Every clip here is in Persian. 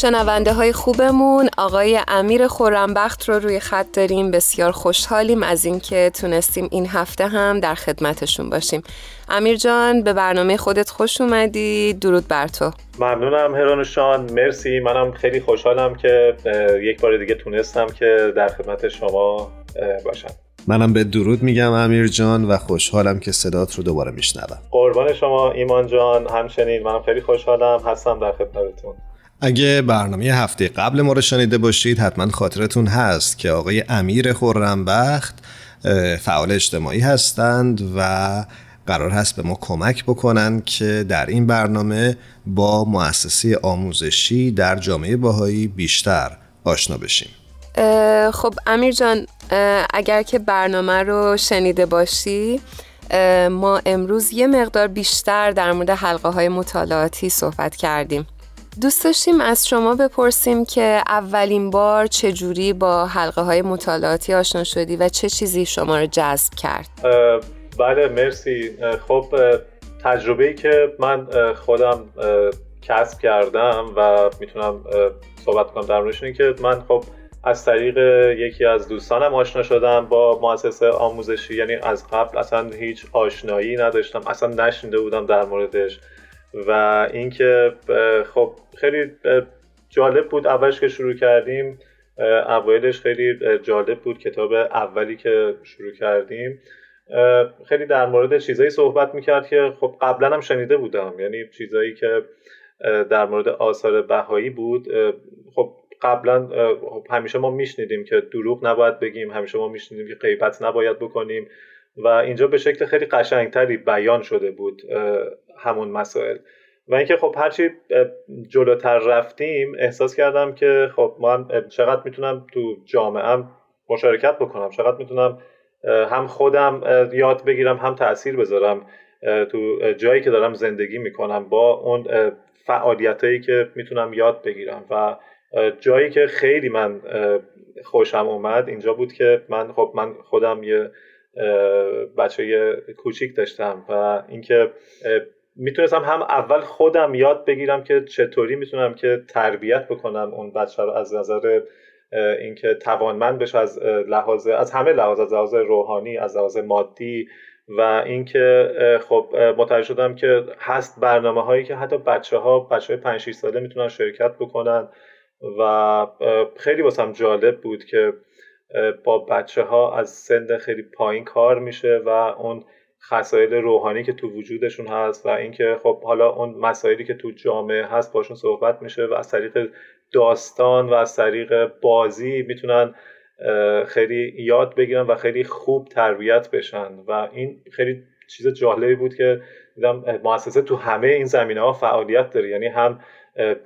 شنونده های خوبمون. آقای امیر خورنبخت رو روی خط داریم. بسیار خوشحالیم از اینکه تونستیم این هفته هم در خدمتشون باشیم. امیر جان به برنامه خودت خوش اومدی. درود بر تو. ممنونم هرانشان مرسی. منم خیلی خوشحالم که یک بار دیگه تونستم که در خدمت شما باشم. منم به درود میگم امیر جان و خوشحالم که صدات رو دوباره میشنوم. قربان شما ایمان جان. همچنین منم خیلی خوشحالم. هستم در خدمتتون. اگه برنامه هفته قبل ما رو شنیده باشید حتما خاطرتون هست که آقای امیر خورنبخت فعال اجتماعی هستند و قرار هست به ما کمک بکنن که در این برنامه با مؤسسه آموزشی در جامعه باهایی بیشتر آشنا بشیم. خب امیر جان اگر که برنامه رو شنیده باشی ما امروز یه مقدار بیشتر در مورد حلقه های مطالعاتی صحبت کردیم. دوست داشتیم از شما بپرسیم که اولین بار چجوری با حلقه های مطالعاتی آشنا شدی و چه چیزی شما رو جذب کرد؟ بله مرسی خب تجربه که من خودم کسب کردم و می‌تونم صحبت کنم در موردش که من خب از طریق یکی از دوستانم آشنا شدم با مؤسسه آموزشی یعنی از قبل اصلا هیچ آشنایی نداشتم اصلا نشنیده بودم در موردش و اینکه خب خیلی جالب بود اولش که شروع کردیم. اوایلش خیلی جالب بود کتاب اولی که شروع کردیم. خیلی در مورد چیزایی صحبت می‌کرد که خب قبلا هم شنیده بودم. یعنی چیزایی که در مورد آثار بهایی بود. خب قبلا خب همیشه ما میشنیدیم که دروغ نباید بگیم. همیشه ما میشنیدیم که غیبت نباید بکنیم. و اینجا به شکل خیلی قشنگتری بیان شده بود همون مسائل. و اینکه خب هرچی جلوتر رفتیم احساس کردم که خب من چقدر می‌تونم تو جامعه مشارکت بکنم چقدر می‌تونم هم خودم یاد بگیرم هم تاثیر بذارم تو جایی که دارم زندگی می‌کنم با اون فعالیت هایی که می‌تونم یاد بگیرم. و جایی که خیلی من خوشم اومد اینجا بود که من خب من خودم یه بچه کوچیک داشتم و اینکه می‌تونستم هم اول خودم یاد بگیرم که چطوری می‌تونم که تربیت بکنم اون بچه رو از نظر اینکه توانمند بشه از لحاظ از همه لحاظ از لحاظ روحانی از لحاظ مادی و اینکه خب متوجه شدم که هست برنامه هایی که حتی بچه ها بچه های 5 6 ساله می‌تونن شرکت بکنن و خیلی واسم جالب بود که با بچه ها از سن خیلی پایین کار میشه و اون خصایل روحانی که تو وجودشون هست و اینکه خب حالا اون مسائلی که تو جامعه هست باشون صحبت میشه و از طریق داستان و از طریق بازی می‌تونن خیلی یاد بگیرن و خیلی خوب تربیت بشن. و این خیلی چیز جالبی بود که دیدم مؤسسه تو همه این زمینه ها فعالیت داره. یعنی هم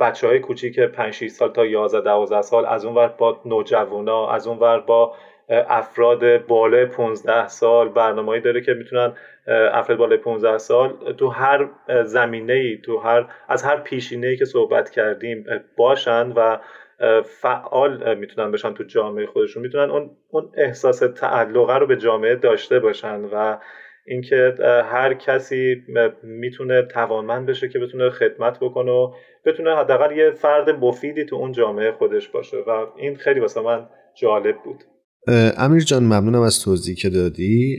بچه های کوچیک 5 6 سال تا 11 12 سال از اون ور با نوجوانا از اون ور با افراد بالای 15 سال برنامه‌ای داره که می‌تونن افراد بالای 15 سال تو هر زمینه ای تو هر از هر پیشینه ای که صحبت کردیم باشن و فعال می‌تونن بشن تو جامعه خودشون. می‌تونن اون اون احساس تعلقه رو به جامعه داشته باشن و اینکه هر کسی می‌تونه توانمند بشه که بتونه خدمت بکنه و بتونه حداقل یه فرد مفیدی تو اون جامعه خودش باشه و این خیلی واسه من جالب بود. امیر جان ممنونم از توضیحی که دادی.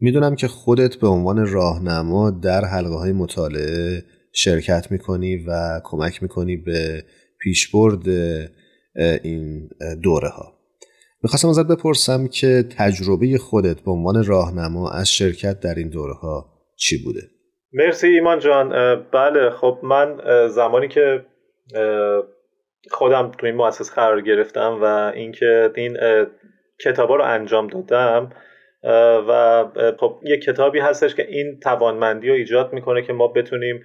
می‌دونم که خودت به عنوان راهنما در حلقه های مطالعه شرکت می‌کنی و کمک می‌کنی به پیشبرد این دوره ها می‌خواستم ازت بپرسم که تجربه خودت به عنوان راهنما از شرکت در این دوره ها چی بوده؟ مرسی ایمان جان. بله خب من زمانی که خودم تو این مؤسسه قرار گرفتم و اینکه این کتابا رو انجام دادم و خب یه کتابی هستش که این توانمندی رو ایجاد می‌کنه که ما بتونیم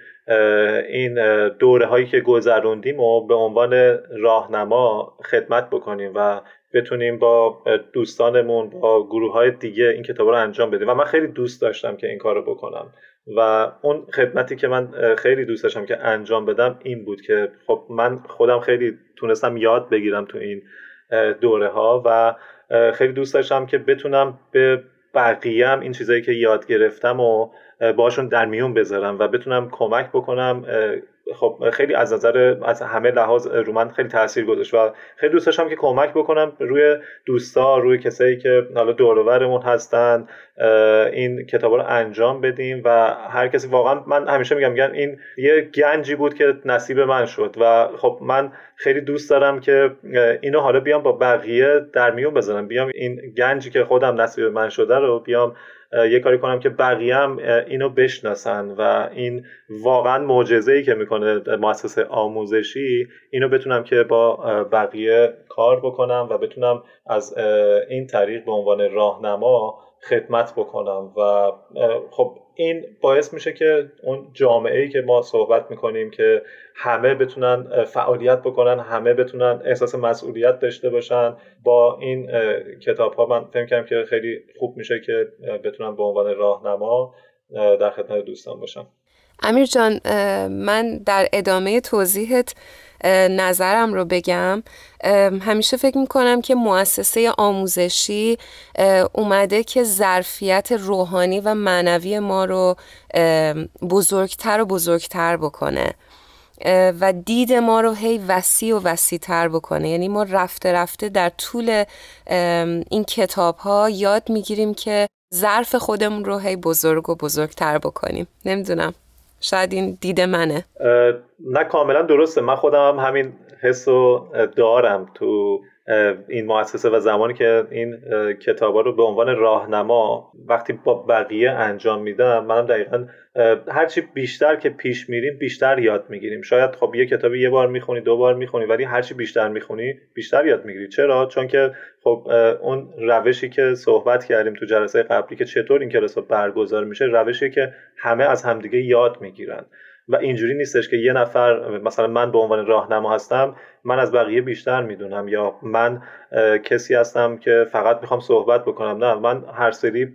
این دوره هایی که گذروندیم و به عنوان راهنما خدمت بکنیم و بتونیم با دوستانمون با گروه های دیگه این کتاب رو انجام بدیم. و من خیلی دوست داشتم که این کار رو بکنم. و اون خدمتی که من خیلی دوست داشتم که انجام بدم این بود که خب من خودم خیلی تونستم یاد بگیرم تو این دوره ها و خیلی دوست داشتم که بتونم به بقیه هم این چیزایی که یاد گرفتم و باشون در میون بذارم و بتونم کمک بکنم خب خیلی از نظر از همه لحاظ رو من خیلی تاثیر گذاشت و خیلی دوست داشتم که کمک بکنم روی دوستا روی کسایی که حالا دورورمون هستن این کتاب رو انجام بدیم و هر کسی واقعا من همیشه میگم میگم این یه گنجی بود که نصیب من شد و خب من خیلی دوست دارم که اینو حالا بیام با بقیه در میون بذارم. بیام این گنجی که خودم نصیب من شده رو بیام یه کاری کنم که بقیه هم اینو بشناسن و این واقعا معجزه ای که می‌کنه مؤسسه آموزشی اینو بتونم که با بقیه کار بکنم و بتونم از این طریق به عنوان راهنما خدمت بکنم و خب این باعث میشه که اون جامعه ای که ما صحبت می‌کنیم که همه بتونن فعالیت بکنن همه بتونن احساس مسئولیت داشته باشن با این کتاب ها من فکر کنم که خیلی خوب میشه که بتونن به عنوان راهنما در خدمت دوستان باشم. امیر جان من در ادامه توضیحت نظرم رو بگم. همیشه فکر می‌کنم که مؤسسه آموزشی اومده که ظرفیت روحانی و معنوی ما رو بزرگتر و بزرگتر بکنه. و دید ما رو هی وسیع و وسیع تر بکنه. یعنی ما رفته رفته در طول این کتاب ها یاد می‌گیریم که ظرف خودمون رو هی بزرگ و بزرگتر بکنیم. نمی‌دونم. شاید این دید منه. نه کاملا درسته. من خودم هم همین حس رو دارم تو این مؤسسه و زمانی که این کتابا رو به عنوان راهنما وقتی با بقیه انجام میدم منم دقیقا هرچی بیشتر که پیش میریم بیشتر یاد می‌گیریم. شاید خب یه کتابی یه بار می‌خونی دو بار می‌خونی ولی هرچی بیشتر می‌خونی بیشتر یاد می‌گیری. چرا؟ چون که خب اون روشی که صحبت کردیم تو جلسه قبلی که چطور این کلاس برگزار میشه روشی که همه از همدیگه یاد می‌گیرن. و اینجوری نیستش که یه نفر مثلا من به عنوان راهنما هستم من از بقیه بیشتر می‌دونم یا من کسی هستم که فقط می‌خوام صحبت بکنم. نه من هر سری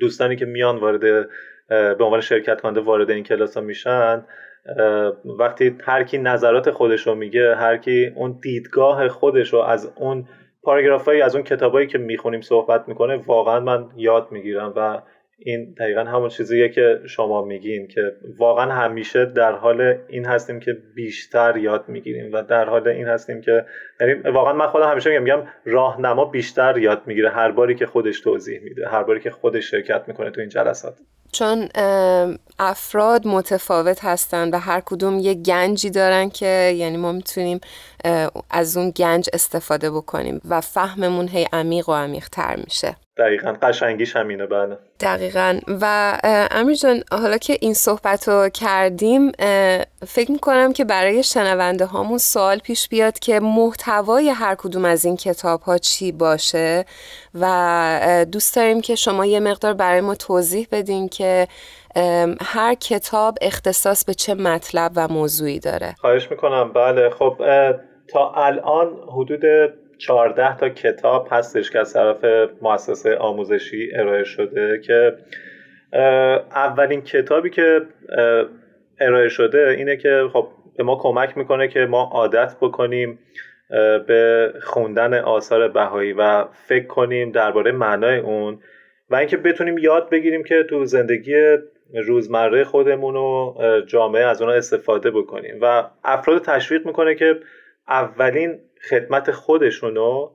دوستانی که میان وارد به عنوان شرکت کننده وارد این کلاس ها میشن وقتی هر کی نظرات خودش رو میگه هر کی اون دیدگاه خودش رو از اون پاراگرافایی از اون کتابایی که می‌خونیم صحبت می‌کنه واقعا من یاد می‌گیرم و این دقیقا همون چیزیه که شما میگین که واقعا همیشه در حال این هستیم که بیشتر یاد می‌گیریم و در حال این هستیم که یعنی واقعا من خودم همیشه میگم میگم راهنما بیشتر یاد می‌گیره هر باری که خودش توضیح میده هر باری که خودش شرکت می‌کنه تو این جلسات. چون افراد متفاوت هستن و هر کدوم یه گنجی دارن که یعنی ما می‌تونیم از اون گنج استفاده بکنیم و فهممون هی عمیق و عمیق تر میشه. دقیقا قشنگیش همینه بله. دقیقا. و امیر جان حالا که این صحبت رو کردیم فکر می‌کنم که برای شنونده هامون سوال پیش بیاد که محتوای هر کدوم از این کتاب ها چی باشه و دوست داریم که شما یه مقدار برای ما توضیح بدین که هر کتاب اختصاص به چه مطلب و موضوعی داره. خواهش می‌کنم. بله خب تا الان حدود 14 تا کتاب هستش که از طرف مؤسسه آموزشی ارائه شده که اولین کتابی که ارائه شده اینه که خب به ما کمک می‌کنه که ما عادت بکنیم به خوندن آثار بهایی و فکر کنیم درباره معنای اون و اینکه بتونیم یاد بگیریم که تو زندگی روزمره خودمون و جامعه از اونها استفاده بکنیم. و افراد تشویق می‌کنه که اولین خدمت خودشونو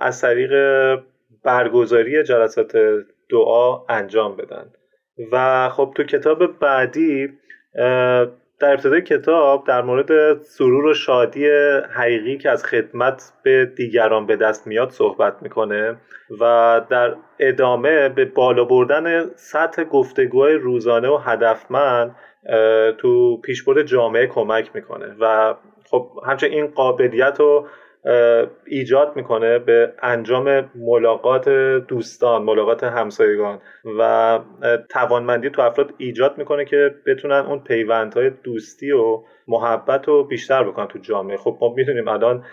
از طریق برگزاری جلسات دعا انجام بدن. و خب تو کتاب بعدی در ابتدای کتاب در مورد سرور و شادی حقیقی که از خدمت به دیگران به دست میاد صحبت می‌کنه و در ادامه به بالا بردن سطح گفتگوهای روزانه و هدفمند تو پیشبرد جامعه کمک می‌کنه و خب همچنین این قابلیت رو ایجاد می‌کنه به انجام ملاقات دوستان ملاقات همسایگان و توانمندی تو افراد ایجاد می‌کنه که بتونن اون پیوندهای دوستی و محبت رو بیشتر بکنن تو جامعه. خب ما می‌دونیم الان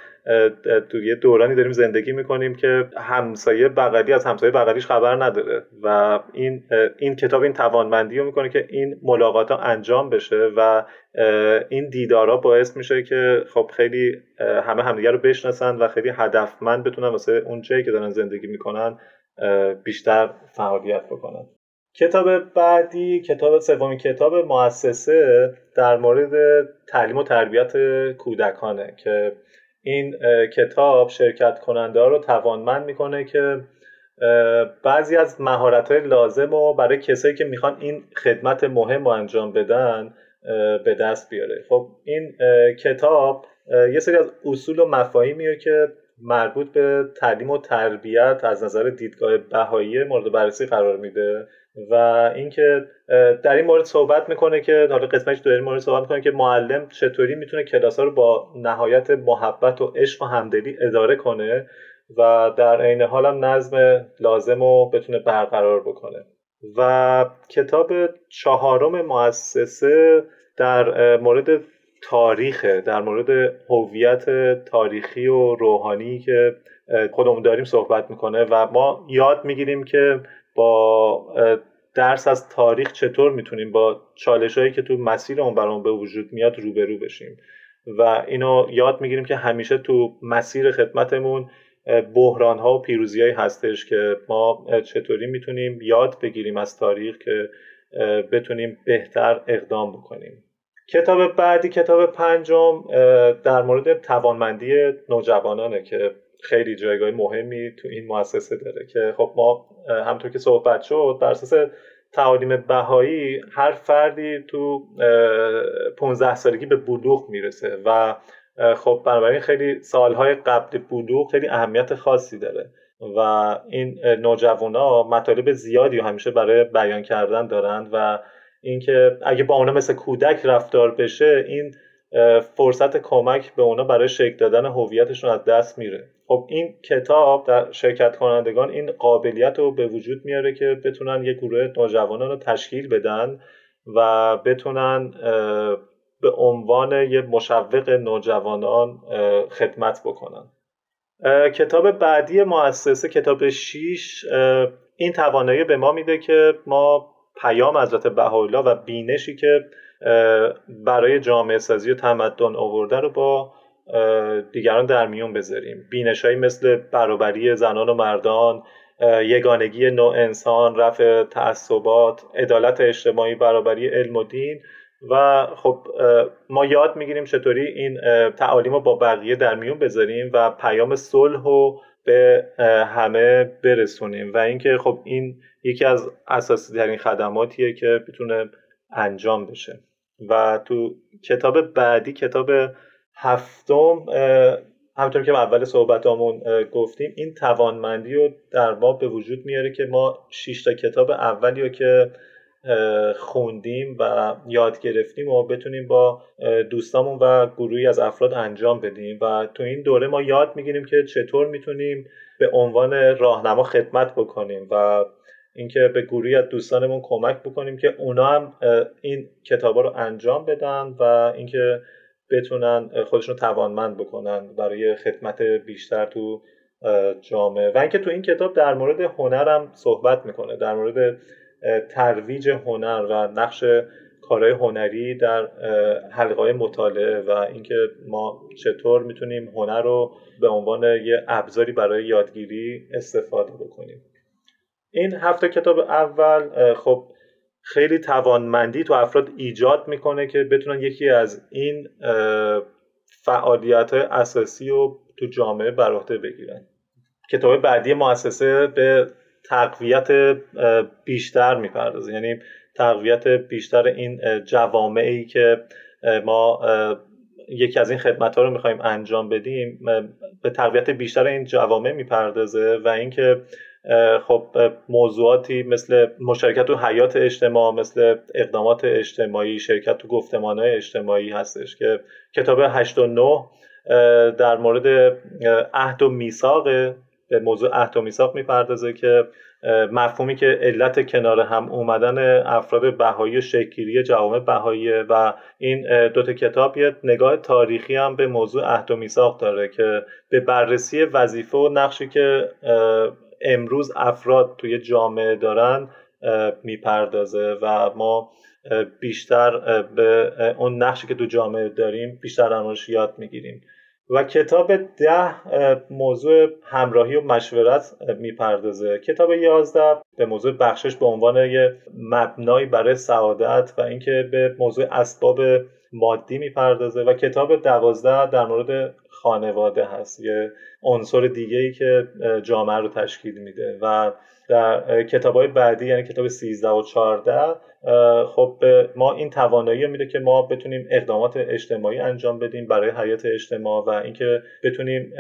تو یه دورانی داریم زندگی می‌کنیم که همسایه بغلی از همسایه بغلیش خبر نداره و این این کتاب این توانمندی رو می‌کنه که این ملاقات ها انجام بشه و این دیدارها باعث میشه که خب خیلی همه همدیگه رو بشناسن و خیلی هدفمند بتونن واسه اون جایی که دارن زندگی می‌کنن بیشتر فعالیت بکنن. کتاب بعدی کتاب سومین کتاب مؤسسه در مورد تعلیم و تربیت کودکانه که این کتاب شرکت کننده رو توانمند می‌کنه که بعضی از مهارت های لازم رو برای کسایی که می‌خوان این خدمت مهم رو انجام بدن به دست بیاره. خب این کتاب یه سری از اصول و مفاهیمیه که مربوط به تعلیم و تربیت از نظر دیدگاه بهایی مورد بررسی قرار میده. و اینکه در این مورد صحبت می‌کنه که حالا قسمتش در این مورد صحبت می‌کنه که معلم چطوری می‌تونه کلاس ها رو با نهایت محبت و عشق و همدلی اداره کنه و در عین حال هم نظم لازم رو بتونه برقرار بکنه. و کتاب چهارم مؤسسه در مورد تاریخ در مورد هویت تاریخی و روحانی که خودمون داریم صحبت می‌کنه و ما یاد می‌گیریم که با درس از تاریخ چطور می‌تونیم با چالش هایی که تو مسیرمون برامون به وجود میاد روبرو بشیم. و اینو یاد می‌گیریم که همیشه تو مسیر خدمتمون بحران ها و پیروزی هایی هستش که ما چطوری می‌تونیم یاد بگیریم از تاریخ که بتونیم بهتر اقدام بکنیم. کتاب بعدی کتاب پنجم در مورد توانمندی نوجوانانه که خیلی جایگاه مهمی تو این مؤسسه داره که خب ما همطور که صحبت شد بر اساس تعالیم بهایی هر فردی تو 15 سالگی به بلوغ می‌رسه و خب بنابراین خیلی سالهای قبل بلوغ خیلی اهمیت خاصی داره و این نوجوانا مطالب زیادی همیشه برای بیان کردن دارند و اینکه اگه با اونا مثل کودک رفتار بشه این فرصت کمک به اونا برای شکل دادن هویتشون از دست میره. خب این کتاب در شرکت کنندگان این قابلیت رو به وجود میاره که بتونن یک گروه نوجوانان رو تشکیل بدن و بتونن به عنوان یه مشوق نوجوانان خدمت بکنن. کتاب بعدی مؤسسه کتاب 6 این توانایی به ما میده که ما پیام حضرت بهاءالله و بینشی که برای جامعه سازی و تمدن آورده رو با دیگران در میون بذاریم. بینش مثل برابری زنان و مردان یگانگی نوع انسان رفع تعصبات عدالت اجتماعی برابری علم و دین. و خب ما یاد می‌گیریم چطوری این تعالیم رو با بقیه در میون بذاریم و پیام صلح رو به همه برسونیم. و اینکه خب این یکی از اساسی ترین خدماتیه که بتونه انجام بشه. و تو کتاب بعدی کتاب هفتم همطور که اول صحبتامون گفتیم این توانمندی رو در ما به وجود میاره که ما شش تا کتاب اولی رو که خوندیم و یاد گرفتیم و بتونیم با دوستامون و گروهی از افراد انجام بدیم و تو این دوره ما یاد می‌گیریم که چطور می‌تونیم به عنوان راهنما خدمت بکنیم و اینکه به گروهی از دوستانمون کمک بکنیم که اونا هم این کتابا رو انجام بدن و اینکه بتونن خودشون توانمند بکنن برای خدمت بیشتر تو جامعه. و اینکه تو این کتاب در مورد هنرم صحبت می‌کنه در مورد ترویج هنر و نقش کارهای هنری در حلقه مطالعه و اینکه ما چطور می‌تونیم هنر رو به عنوان یه ابزاری برای یادگیری استفاده بکنیم. این هفته کتاب اول خب خیلی توانمندی تو افراد ایجاد می‌کنه که بتونن یکی از این فعالیت های اساسی رو تو جامعه بر بگیرن. کتاب بعدی مؤسسه به تقویت بیشتر می‌پردازه. یعنی تقویت بیشتر این جوامعی که ما یکی از این خدمت ها رو می‌خوایم انجام بدیم به تقویت بیشتر این جوامع می‌پردازه و اینکه خب موضوعاتی مثل مشارکت تو حیات اجتماع مثل اقدامات اجتماعی شرکت تو گفتمان اجتماعی هستش که کتاب 8 و 9 در مورد عهد و میثاق به موضوع عهد و میثاق می‌پردازه که مفهومی که علت کنار هم اومدن افراد بهایی و شکلگیری جوامع بهایی و این دوتا کتاب یه نگاه تاریخی هم به موضوع عهد و میثاق داره که به بررسی وظیفه و نقشی که امروز افراد توی جامعه دارن می‌پردازه و ما بیشتر به اون نقشی که تو جامعه داریم بیشتر در یاد می‌گیریم. و کتاب ده موضوع همراهی و مشورت می‌پردازه. کتاب یازده به موضوع بخشش به عنوان یه مبنایی برای سعادت و اینکه به موضوع اسباب مادی می‌پردازه. و کتاب دوازده در مورد خانواده هست یه عنصر دیگه ای که جامعه رو تشکیل میده و در کتاب های بعدی یعنی کتاب 13 و 14 خب ما این توانایی میده که ما بتونیم اقدامات اجتماعی انجام بدیم برای حیات اجتماع و اینکه بتونیم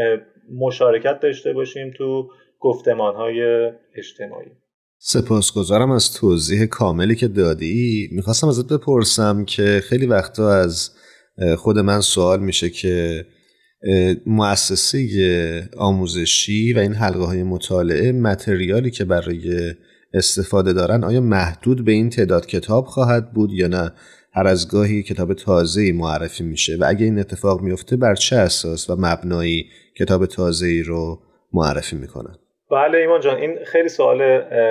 مشارکت داشته باشیم تو گفتمان های اجتماعی. سپاسگزارم از توضیح کاملی که دادی. می‌خواستم ازت بپرسم که خیلی وقتا از خود من سوال میشه که مؤسسه آموزشی و این حلقه های مطالعه متریالی که برای استفاده دارن آیا محدود به این تعداد کتاب خواهد بود یا نه؟ هر از گاهی کتاب تازه معرفی میشه و اگه این اتفاق میفته بر چه اساس و مبنایی کتاب تازه رو معرفی می‌کنن؟ بله ایمان جان این خیلی سوال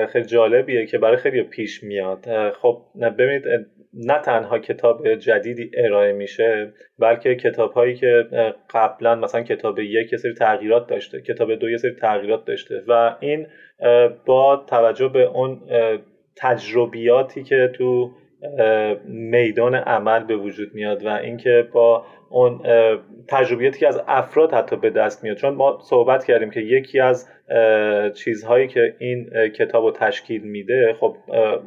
خیلی جالبیه که برای خیلی پیش میاد. خب ببینید نه تنها کتاب جدیدی ارائه میشه بلکه کتاب هایی که قبلا مثلا کتاب یک یه سری تغییرات داشته کتاب دو یه سری تغییرات داشته و این با توجه به اون تجربیاتی که تو میدان عمل به وجود میاد و اینکه با اون تجربیاتی که از افراد حتی به دست میاد. چون ما صحبت کردیم که یکی از چیزهایی که این کتاب رو تشکیل میده خب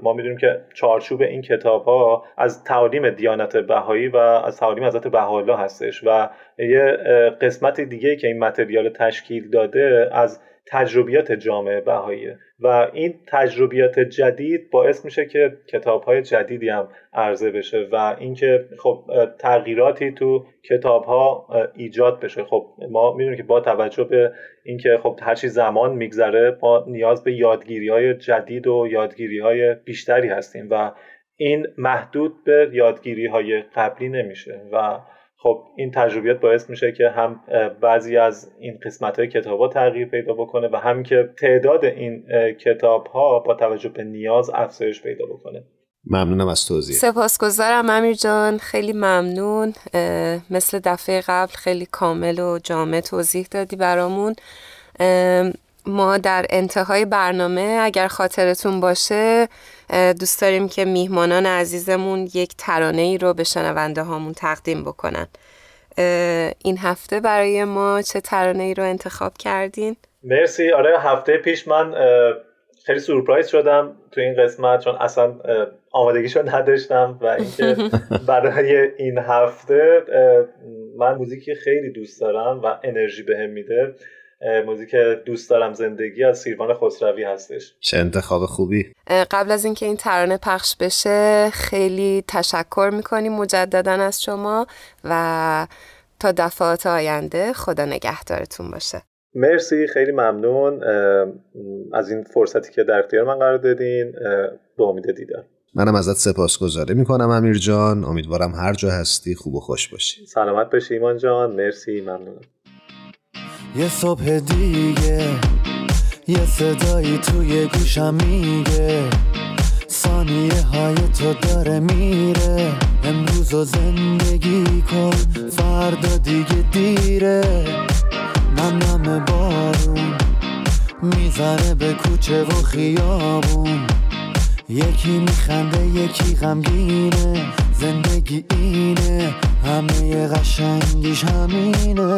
ما می‌دونیم که چارچوب این کتاب ها از تعالیم دیانت بهایی و از تعالیم حضرت بهاءالله هستش و یه قسمت دیگه که این متریال تشکیل داده از تجربیات جامعه بهاییه و این تجربیات جدید باعث میشه که کتاب های جدیدی هم عرضه بشه و اینکه خب تغییراتی تو کتاب ها ایجاد بشه. خب ما می‌دونیم که با توجه به اینکه خب هرچی زمان میگذره ما نیاز به یادگیری های جدید و یادگیری های بیشتری هستیم و این محدود به یادگیری های قبلی نمیشه. و خب این تجربیات باعث میشه که هم بعضی از این قسمت های کتاب ها تغییر پیدا بکنه و هم که تعداد این کتاب ها با توجه به نیاز افزایش پیدا بکنه. ممنونم از توضیح. سپاسگزارم امیر جان. خیلی ممنون. مثل دفعه قبل خیلی کامل و جامع توضیح دادی برامون. ما در انتهای برنامه اگر خاطرتون باشه دوست داریم که میهمانان عزیزمون یک ترانه ای رو به شنونده هامون تقدیم بکنن. این هفته برای ما چه ترانه ای رو انتخاب کردین؟ مرسی. آره هفته پیش من خیلی سورپرایز شدم تو این قسمت چون اصلا آمادگیشو نداشتم و اینکه برای این هفته من موزیکی خیلی دوست دارم و انرژی بهم میده. موزیک دوست دارم زندگی از سیروان خسروی هستش. چه انتخاب خوبی. قبل از اینکه این ترانه پخش بشه خیلی تشکر می‌کنیم مجددا از شما و تا دفعات آینده خدا نگهدارتون باشه. مرسی خیلی ممنون. از این فرصتی که در اختیار من قرار دادین به امید دیدن منم ازت سپاسگزاری می‌کنم امیر جان. امیدوارم هر جا هستی خوب و خوش باشی. سلامت باشی ایمان جان. مرسی ممنونم. یه صبح دیگه یه صدایی توی گوشم میگه. ثانیه های تو داره میره امروز و زندگی کن فردا دیگه دیره. نم نم بارون می‌زنه به کوچه و خیابون. یکی میخنده یکی غمگینه زندگی اینه همه قشنگیش همینه.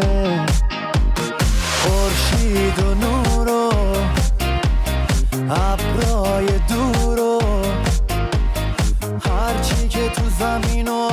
خورشید و نور و ابرای دور و هرچی که تو زمین و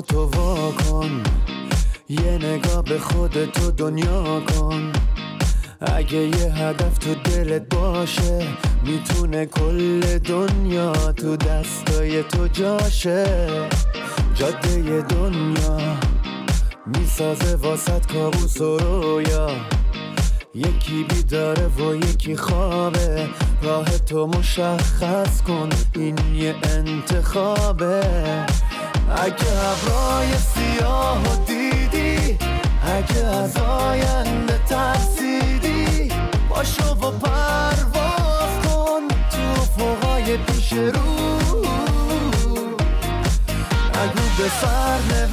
تو وا کن. یه نگاه به خود تو دنیا کن. اگه یه هدف تو دلت باشه می‌تونه کل دنیا تو دستای تو جاشه. جاده دنیا می‌سازه واسط کابوس و رویا. یکی بیداره و یکی خوابه. راه تو مشخص کن این یه انتخابه. اگه ابرای سیاه و دیدی اگه از آینده ترسیدی باشو و پرواز کن تو فوقای پیش رو. نگو به سر